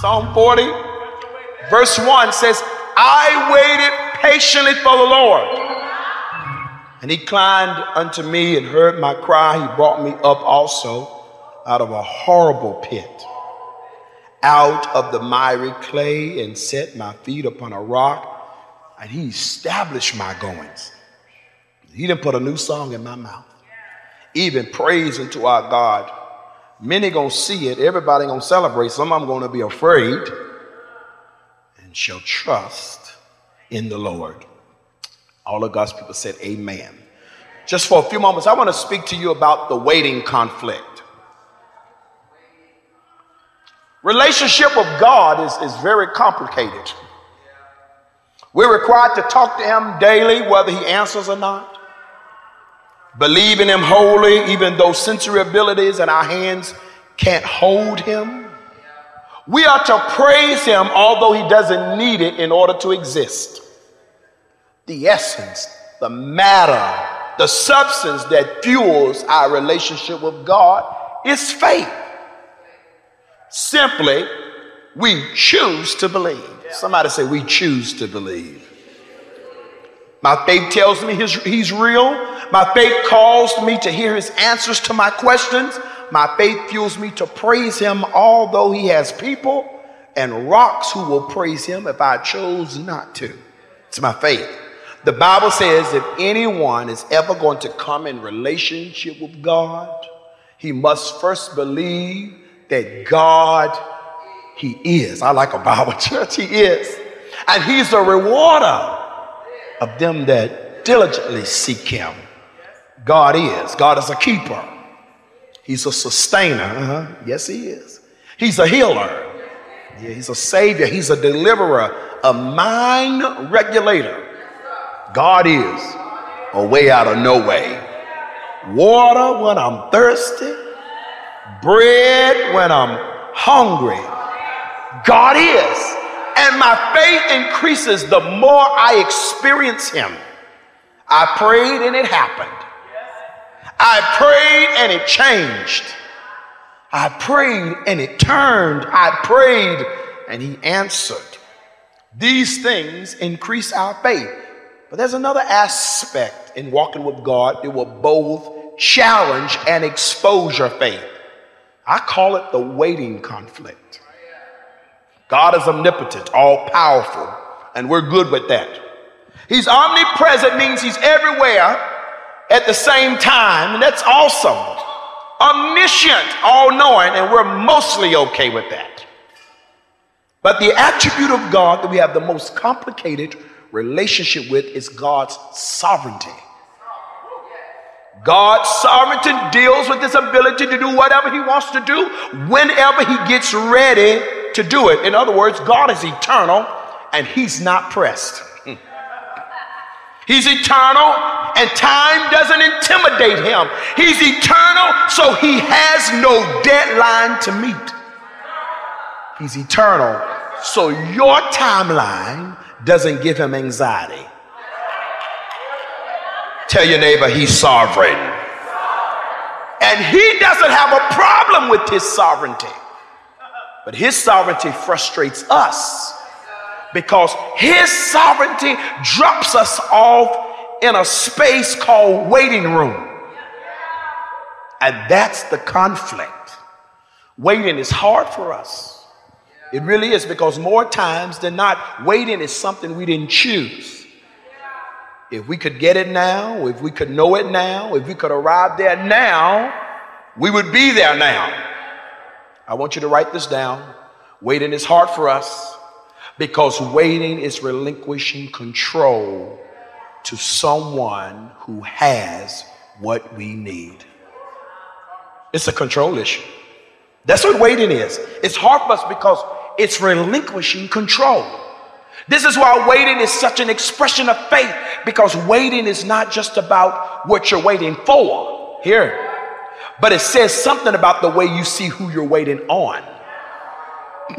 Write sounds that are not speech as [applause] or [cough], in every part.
Psalm 40, verse 1 says, I waited patiently for the Lord. And he climbed unto me and heard my cry. He brought me up also out of a horrible pit, out of the miry clay, and set my feet upon a rock. And he established my goings. He didn't put a new song in my mouth. Even praise unto our God. Many gonna see it. Everybody gonna celebrate. Some of them gonna be afraid and shall trust in the Lord. All of God's people said, Amen. Just for a few moments, I want to speak to you about the waiting conflict. Relationship with God is, is very complicated. We're required to talk to Him daily, whether He answers or not. Believe in Him wholly, even though sensory abilities and our hands can't hold Him. We are to praise Him, although He doesn't need it in order to exist. The essence, the matter, the substance that fuels our relationship with God is faith. Simply, we choose to believe. Somebody say, We choose to believe. My faith tells me he's, he's real. My faith calls me to hear his answers to my questions. My faith fuels me to praise him, although he has people and rocks who will praise him if I chose not to. It's my faith. The Bible says if anyone is ever going to come in relationship with God, he must first believe that God, He is. I like a Bible [laughs] church, He is. And He's a rewarder of them that diligently seek Him. God is. God is a keeper. He's a sustainer. Uh-huh. Yes, He is. He's a healer. Yeah, he's a savior. He's a deliverer, a mind regulator. God is a way out of no way. Water when I'm thirsty, bread when I'm hungry. God is. And my faith increases the more I experience Him. I prayed and it happened. I prayed and it changed. I prayed and it turned. I prayed and He answered. These things increase our faith. But there's another aspect in walking with God that will both challenge and expose your faith. I call it the waiting conflict. God is omnipotent, all powerful, and we're good with that. He's omnipresent means he's everywhere at the same time, and that's awesome. Omniscient, all knowing, and we're mostly okay with that. But the attribute of God that we have the most complicated relationship with is God's sovereignty. God's sovereignty deals with his ability to do whatever he wants to do whenever he gets ready to do it. In other words, God is eternal and he's not pressed. He's eternal and time doesn't intimidate him. He's eternal, so he has no deadline to meet. He's eternal, so your timeline doesn't give him anxiety. Tell your neighbor he's sovereign. And he doesn't have a problem with his sovereignty. But his sovereignty frustrates us because his sovereignty drops us off in a space called waiting room. And that's the conflict. Waiting is hard for us. It really is because more times than not, waiting is something we didn't choose. If we could get it now, if we could know it now, if we could arrive there now, we would be there now. I want you to write this down. Waiting is hard for us because waiting is relinquishing control to someone who has what we need. It's a control issue. That's what waiting is. It's hard for us because it's relinquishing control. This is why waiting is such an expression of faith because waiting is not just about what you're waiting for here, but it says something about the way you see who you're waiting on.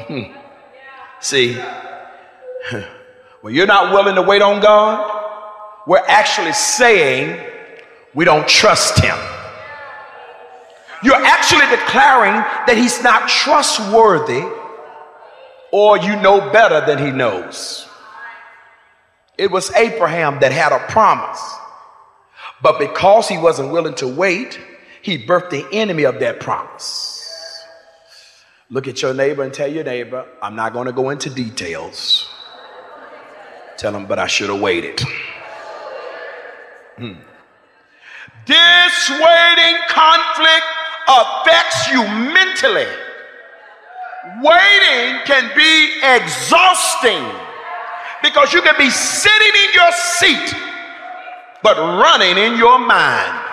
[laughs] see, [laughs] when you're not willing to wait on God, we're actually saying we don't trust Him. You're actually declaring that He's not trustworthy or you know better than he knows. It was Abraham that had a promise, but because he wasn't willing to wait, he birthed the enemy of that promise. Look at your neighbor and tell your neighbor, I'm not going to go into details. Tell him, but I should have waited. Hmm. This waiting conflict affects you mentally. Waiting can be exhausting because you can be sitting in your seat but running in your mind.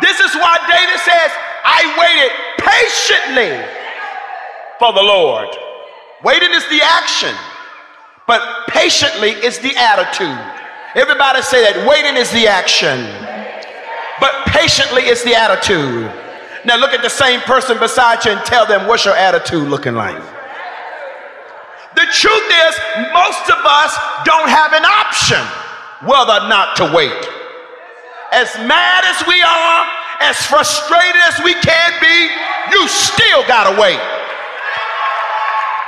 This is why David says, I waited patiently for the Lord. Waiting is the action, but patiently is the attitude. Everybody say that waiting is the action, but patiently is the attitude. Now look at the same person beside you and tell them what's your attitude looking like. The truth is, most of us don't have an option whether or not to wait. As mad as we are, as frustrated as we can be, you still gotta wait.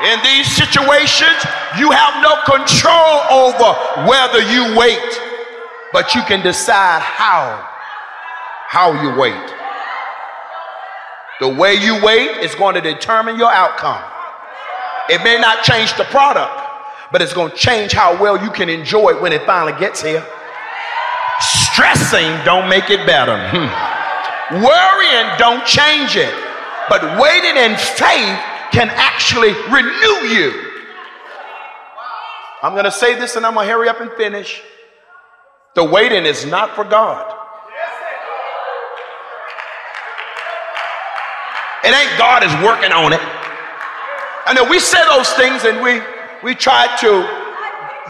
In these situations, you have no control over whether you wait, but you can decide how how you wait. The way you wait is going to determine your outcome. It may not change the product, but it's going to change how well you can enjoy it when it finally gets here. Stressing don't make it better. Hmm. Worrying don't change it. But waiting in faith can actually renew you. I'm going to say this and I'm going to hurry up and finish. The waiting is not for God. It ain't God is working on it. I know we say those things and we we try to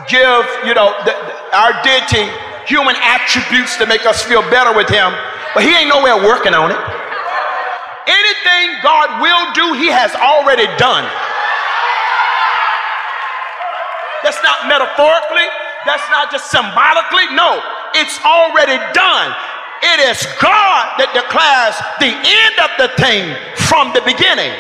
give, you know, the, our deity human attributes to make us feel better with him, but he ain't nowhere working on it. Anything God will do, He has already done. That's not metaphorically, that's not just symbolically. No, it's already done. It is God that declares the end of the thing from the beginning.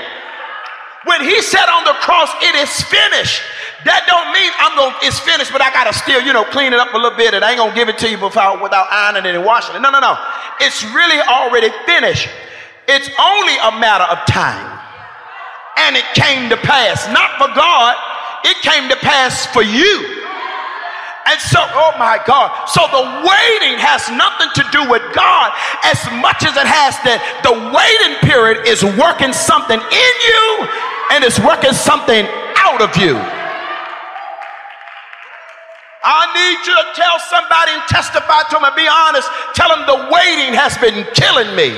When he said on the cross, it is finished. That don't mean I'm going to it's finished, but I gotta still, you know, clean it up a little bit and I ain't gonna give it to you without without ironing it and washing it. No, no, no. It's really already finished. It's only a matter of time. And it came to pass, not for God, it came to pass for you. And so, oh my God. So the waiting has nothing to do with God as much as it has that the waiting period is working something in you and it's working something out of you. I need you to tell somebody and testify to them and be honest. Tell them the waiting has been killing me.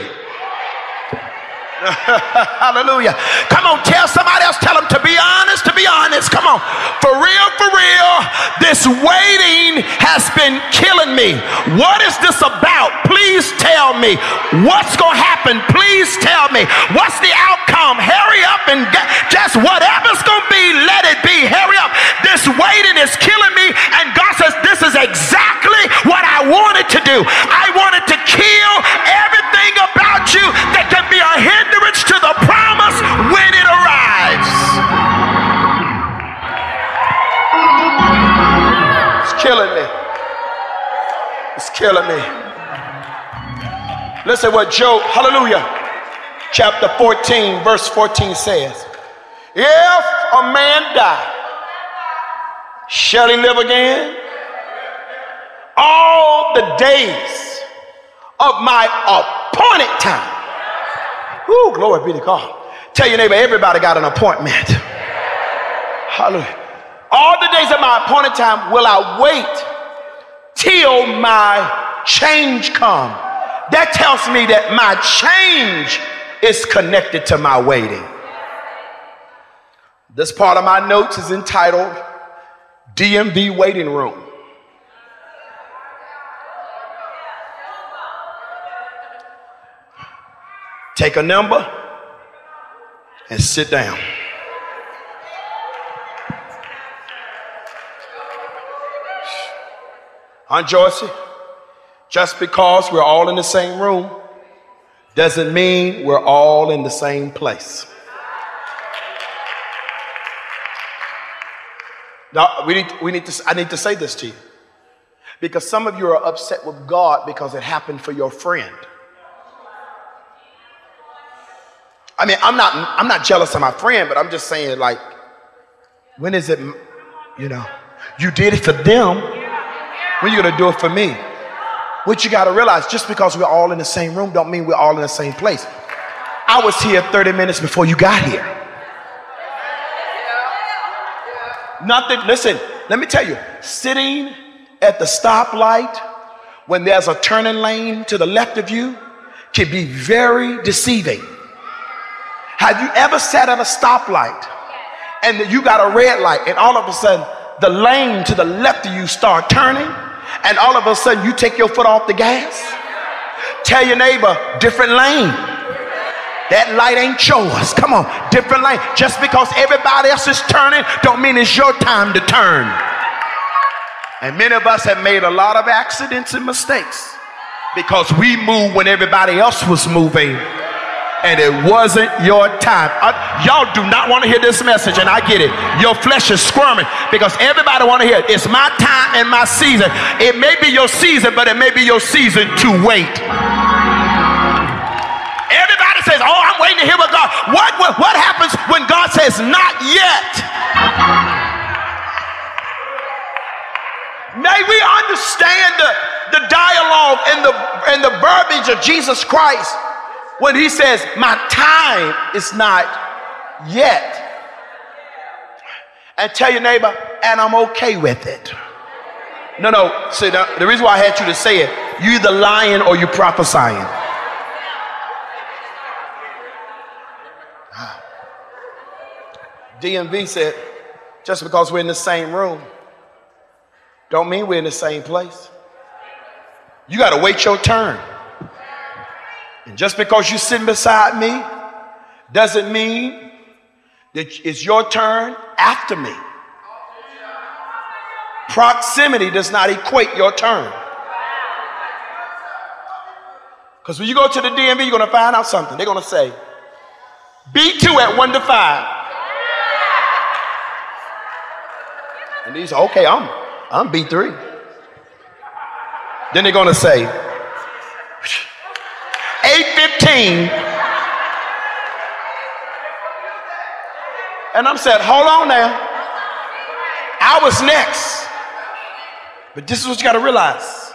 [laughs] Hallelujah. Come on, tell somebody else, tell them to be honest, to be honest. Come on. For real, for real, this waiting has been killing me. What is this about? Please tell me. What's going to happen? Please tell me. What's the outcome? Hurry up and get just whatever's going to be, let it be. Hurry up. This waiting is killing me. And God says, This is exactly what I wanted to do. I wanted to kill killing me. Listen what Job, hallelujah, chapter 14, verse 14 says. If a man die, shall he live again? All the days of my appointed time Whoo, glory be to God. Tell your neighbor, everybody got an appointment. Hallelujah. All the days of my appointed time will I wait till my change come. That tells me that my change is connected to my waiting. This part of my notes is entitled DMV Waiting Room. Take a number and sit down. Aunt Joyce, just because we're all in the same room doesn't mean we're all in the same place. Now, we need, we need to, I need to say this to you because some of you are upset with God because it happened for your friend. I mean, I'm not, I'm not jealous of my friend, but I'm just saying, like, when is it, you know, you did it for them. When you gonna do it for me? What you gotta realize, just because we're all in the same room, don't mean we're all in the same place. I was here 30 minutes before you got here. Nothing, listen, let me tell you, sitting at the stoplight when there's a turning lane to the left of you can be very deceiving. Have you ever sat at a stoplight and you got a red light and all of a sudden the lane to the left of you start turning and all of a sudden you take your foot off the gas? Tell your neighbor, different lane. That light ain't yours. Come on, different lane. Just because everybody else is turning, don't mean it's your time to turn. And many of us have made a lot of accidents and mistakes because we moved when everybody else was moving and it wasn't your time. I, y'all do not want to hear this message, and I get it. Your flesh is squirming because everybody want to hear it. It's my time and my season. It may be your season, but it may be your season to wait. Everybody says, "Oh, I'm waiting to hear what God." What what, what happens when God says, "Not yet"? May we understand the, the dialogue and the, and the verbiage of Jesus Christ when he says, My time is not yet. And tell your neighbor, and I'm okay with it. No, no. See, the, the reason why I had you to say it, you either lying or you prophesying. DMV said, just because we're in the same room, don't mean we're in the same place. You got to wait your turn. And just because you're sitting beside me doesn't mean that it's your turn after me. Proximity does not equate your turn. Because when you go to the DMV, you're going to find out something. They're going to say, B2 at 1 to 5. And these, okay, I'm I'm B3. Then they're going to say, 815. And I'm saying, hold on now. I was next. But this is what you got to realize.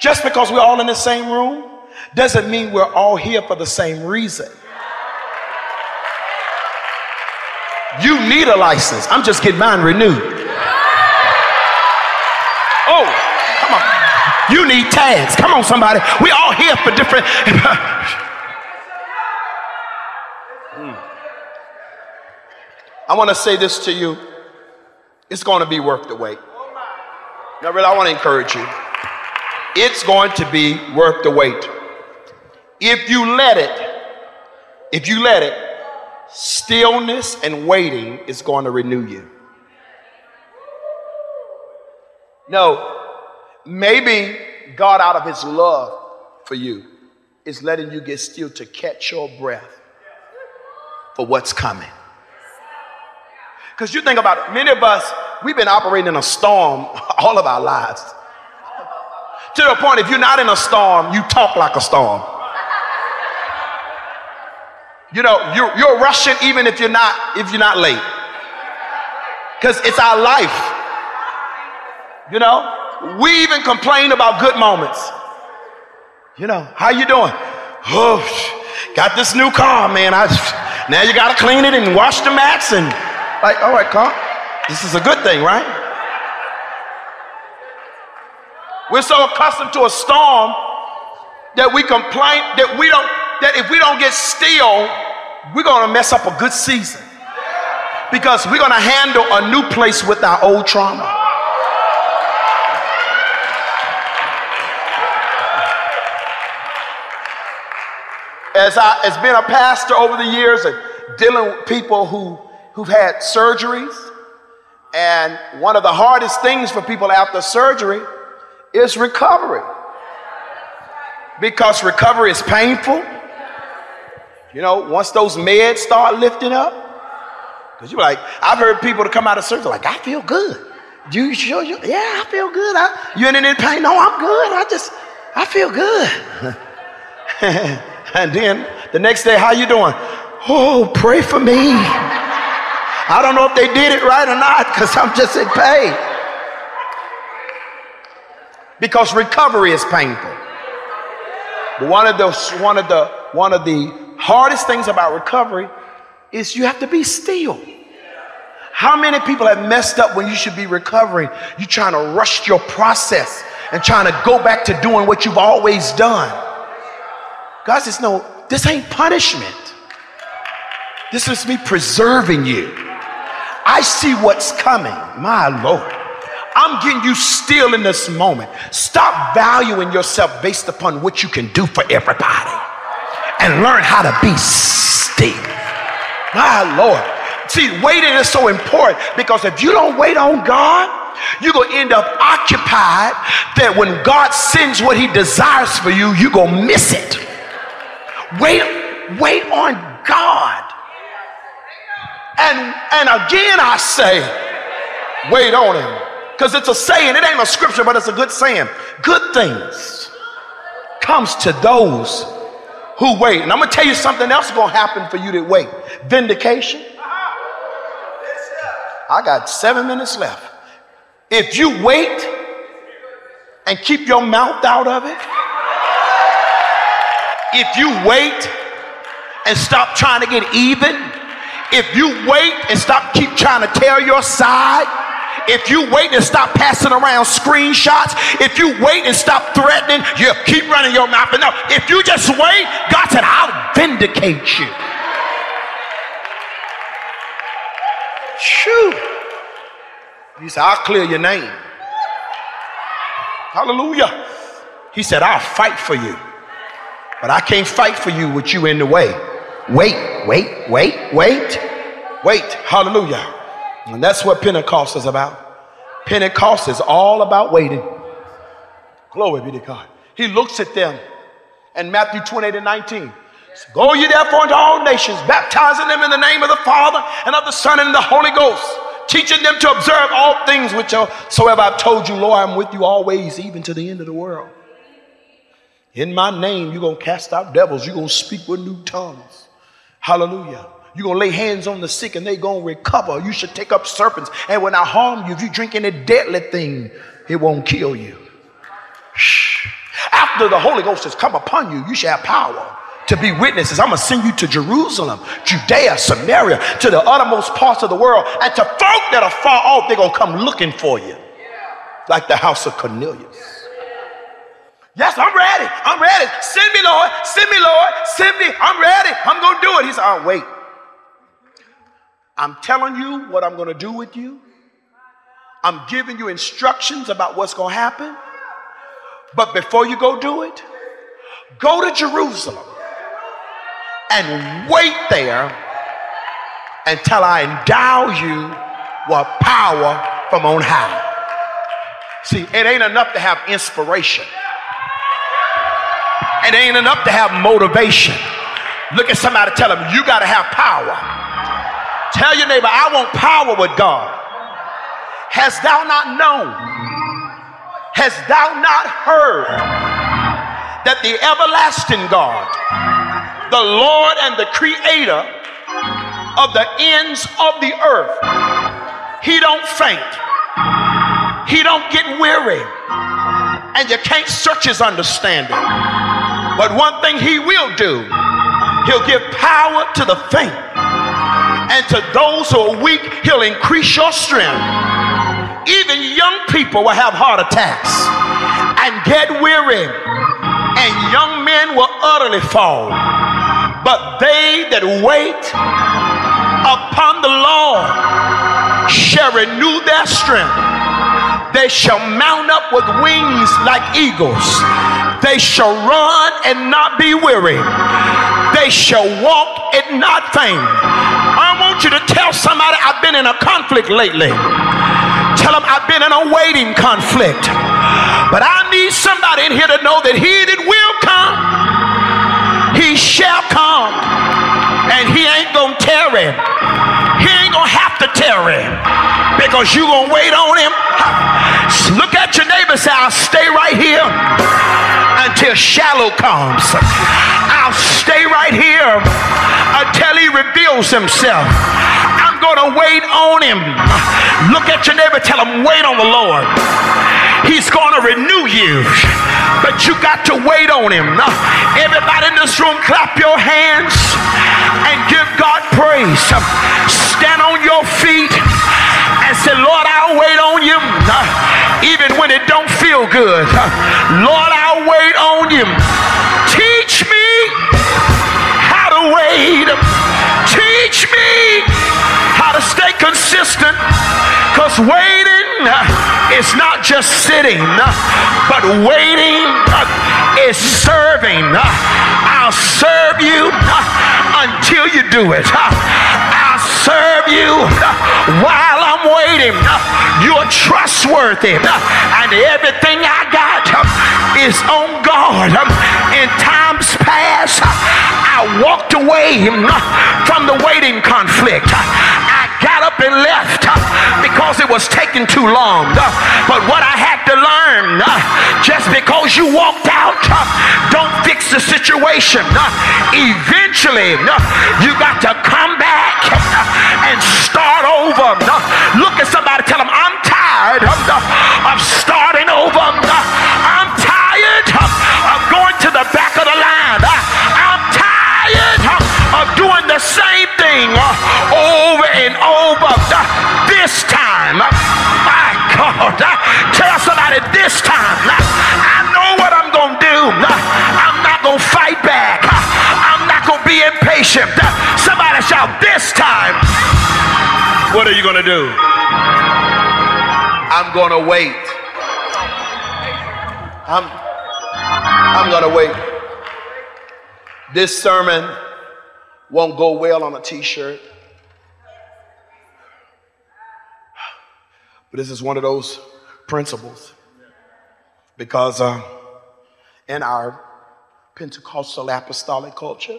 Just because we're all in the same room doesn't mean we're all here for the same reason. You need a license. I'm just getting mine renewed. Oh, come on. You need tags. Come on, somebody. We all here for different. [laughs] Hmm. I want to say this to you. It's going to be worth the wait. Now, really, I want to encourage you. It's going to be worth the wait. If you let it, if you let it, stillness and waiting is going to renew you. No, maybe God, out of his love for you, is letting you get still to catch your breath for what's coming. Because you think about it, many of us, we've been operating in a storm [laughs] all of our lives. To the point, if you're not in a storm, you talk like a storm. You know, you're, you're rushing even if you're not if you're not late. Because it's our life. You know, we even complain about good moments. You know, how you doing? Oh, got this new car, man. I now you gotta clean it and wash the mats and like, all right, car. This is a good thing, right? We're so accustomed to a storm that we complain that we don't that if we don't get still, we're gonna mess up a good season because we're gonna handle a new place with our old trauma. As I as being a pastor over the years and dealing with people who who've had surgeries, and one of the hardest things for people after surgery is recovery. Because recovery is painful. You know, once those meds start lifting up, Because you're like, I've heard people to come out of surgery like, I feel good. You sure you? Yeah, I feel good. I, you ain't in any pain? No, I'm good. I just, I feel good. [laughs] [laughs] and then the next day, how you doing? Oh, pray for me. I don't know if they did it right or not because I'm just in pain. Because recovery is painful. But one of the one of the one of the hardest things about recovery is you have to be still. How many people have messed up when you should be recovering? You're trying to rush your process and trying to go back to doing what you've always done. God says, No, this ain't punishment. This is me preserving you. I see what's coming, my Lord. I'm getting you still in this moment. Stop valuing yourself based upon what you can do for everybody and learn how to be still. My Lord. See, waiting is so important because if you don't wait on God, you're going to end up occupied that when God sends what he desires for you, you're going to miss it. Wait, wait on God. And, and again, I say, wait on him. Because it's a saying, it ain't a scripture, but it's a good saying. Good things comes to those who wait. And I'm going to tell you something else going to happen for you to wait. Vindication. I got seven minutes left. If you wait and keep your mouth out of it, if you wait and stop trying to get even, if you wait and stop keep trying to tear your side, if you wait and stop passing around screenshots, if you wait and stop threatening, you keep running your mouth. No, if you just wait, God said, I'll vindicate you. Shoo. He said, I'll clear your name. Hallelujah. He said, I'll fight for you. But I can't fight for you with you in the way. Wait, wait, wait, wait, wait. Hallelujah. And that's what Pentecost is about. Pentecost is all about waiting. Glory be to God. He looks at them in Matthew 28 and 19. Go ye therefore into all nations, baptizing them in the name of the Father and of the Son and the Holy Ghost, teaching them to observe all things which soever I've told you, Lord, I'm with you always, even to the end of the world. In my name, you're going to cast out devils. You're going to speak with new tongues. Hallelujah. You're going to lay hands on the sick and they're going to recover. You should take up serpents and when I harm you. If you drink any deadly thing, it won't kill you. Shh. After the Holy Ghost has come upon you, you shall have power to be witnesses. I'm going to send you to Jerusalem, Judea, Samaria, to the uttermost parts of the world. And to folk that are far off, they're going to come looking for you, like the house of Cornelius. Yes, I'm ready. I'm ready. Send me, Lord. Send me, Lord. Send me. I'm ready. I'm going to do it. He said, oh, wait. I'm telling you what I'm going to do with you. I'm giving you instructions about what's going to happen. But before you go do it, go to Jerusalem and wait there until I endow you with power from on high. See, it ain't enough to have inspiration. It ain't enough to have motivation. Look at somebody, tell them, you got to have power. Tell your neighbor, I want power with God. Hast thou not known? Hast thou not heard that the everlasting God, the Lord and the creator of the ends of the earth, he don't faint. He don't get weary. And you can't search his understanding. But one thing he will do, he'll give power to the faint and to those who are weak, he'll increase your strength. Even young people will have heart attacks and get weary, and young men will utterly fall. But they that wait upon the Lord shall renew their strength. They shall mount up with wings like eagles. They shall run and not be weary. They shall walk and not faint I want you to tell somebody I've been in a conflict lately. Tell them I've been in a waiting conflict. But I need somebody in here to know that he that will come, he shall come. And he ain't gonna tarry. He ain't gonna have to tarry because you're going to wait on him. Look at your neighbor say, I'll stay right here until Shiloh comes. I'll stay right here until he reveals himself. I'm going to wait on him. Look at your neighbor, tell him, wait on the Lord. He's going to renew you, but you got to wait on him. Everybody in this room, clap your hands and give God praise. Stand on your feet and say, Lord, I'll wait on you even when it don't feel good. Lord, I'll wait on you. Teach me how to wait. Teach me how to stay consistent because waiting uh, is not just sitting, uh, but waiting uh, is serving. I'll serve you until you do it. Serve you while I'm waiting. You're trustworthy, and everything I got is on guard. In times past, I walked away from the waiting conflict. Got up and left uh, because it was taking too long. Uh, but what I had to learn, uh, just because you walked out, don't fix the situation. Eventually, you got to come back and start over. Look at somebody, tell them, I'm tired of starting over. Of doing the same thing uh, over and over. Uh, this time, uh, my God, tell somebody this time, I know what I'm going to do. I'm not going to fight back. I'm not going to be impatient. Somebody shout, this time. What are you going to do? I'm going to wait. I'm, I'm going to wait. This sermon won't go well on a t shirt. But this is one of those principles. Because uh, in our Pentecostal apostolic culture,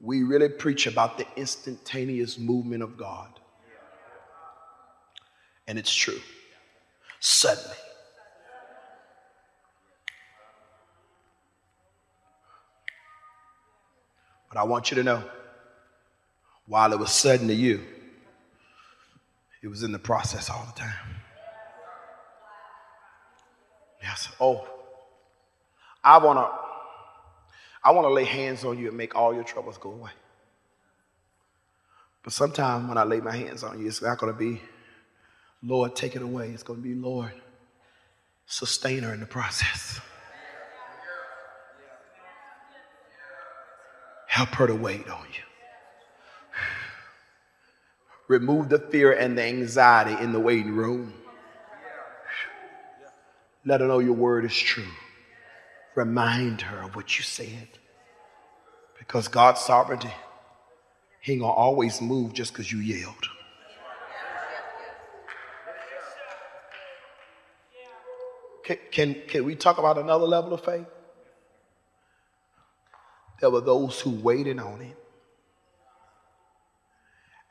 we really preach about the instantaneous movement of God. And it's true. Suddenly. But I want you to know while it was sudden to you, it was in the process all the time. Yes. Oh, I want to I want to lay hands on you and make all your troubles go away. But sometimes when I lay my hands on you, it's not going to be, Lord, take it away. It's going to be, Lord, sustain her in the process. Help her to wait on you. Remove the fear and the anxiety in the waiting room. Let her know your word is true. Remind her of what you said. Because God's sovereignty, He ain't gonna always move just because you yelled. Can, can, can we talk about another level of faith? There were those who waited on Him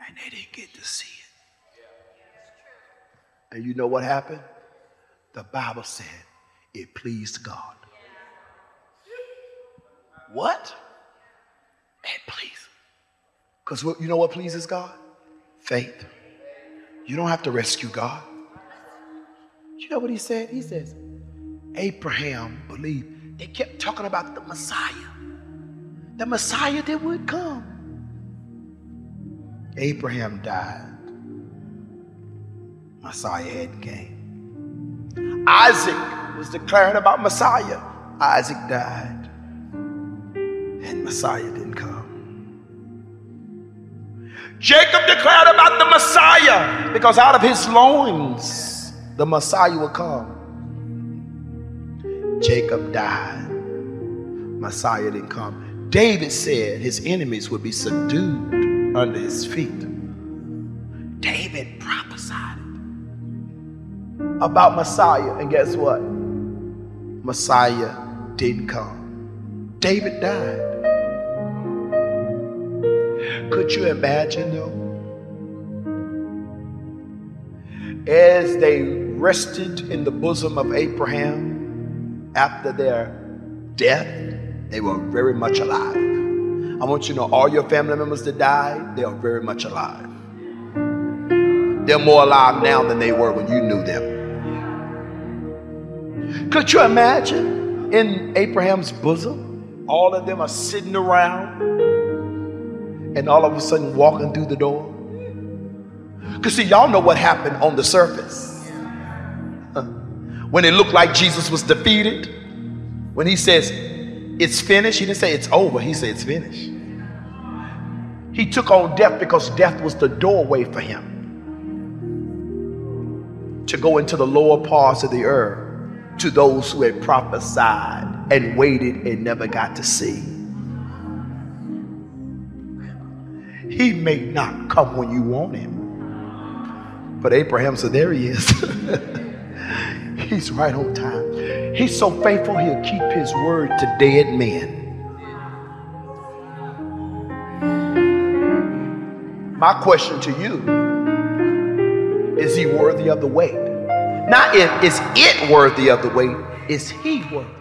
and they didn't get to see it. And you know what happened? The Bible said it pleased God. What? It please. Because you know what pleases God? Faith. You don't have to rescue God. You know what he said? He says, Abraham believed. They kept talking about the Messiah. The Messiah that would come. Abraham died. Messiah hadn't came. Isaac was declaring about Messiah. Isaac died. And Messiah didn't come. Jacob declared about the Messiah because out of his loins the Messiah would come. Jacob died. Messiah didn't come. David said his enemies would be subdued under his feet. David prophesied about Messiah, and guess what? Messiah didn't come. David died. Could you imagine though? as they rested in the bosom of Abraham after their death, they were very much alive. I want you to know all your family members that died, they are very much alive. They're more alive now than they were when you knew them. Could you imagine in Abraham's bosom? All of them are sitting around and all of a sudden walking through the door. Because, see, y'all know what happened on the surface. When it looked like Jesus was defeated, when he says, It's finished, he didn't say it's over, he said it's finished. He took on death because death was the doorway for him to go into the lower parts of the earth to those who had prophesied and waited and never got to see. He may not come when you want him. But Abraham said, There he is. [laughs] He's right on time. He's so faithful, he'll keep his word to dead men. My question to you is he worthy of the wait? Not if is it worthy of the wait, is he worthy?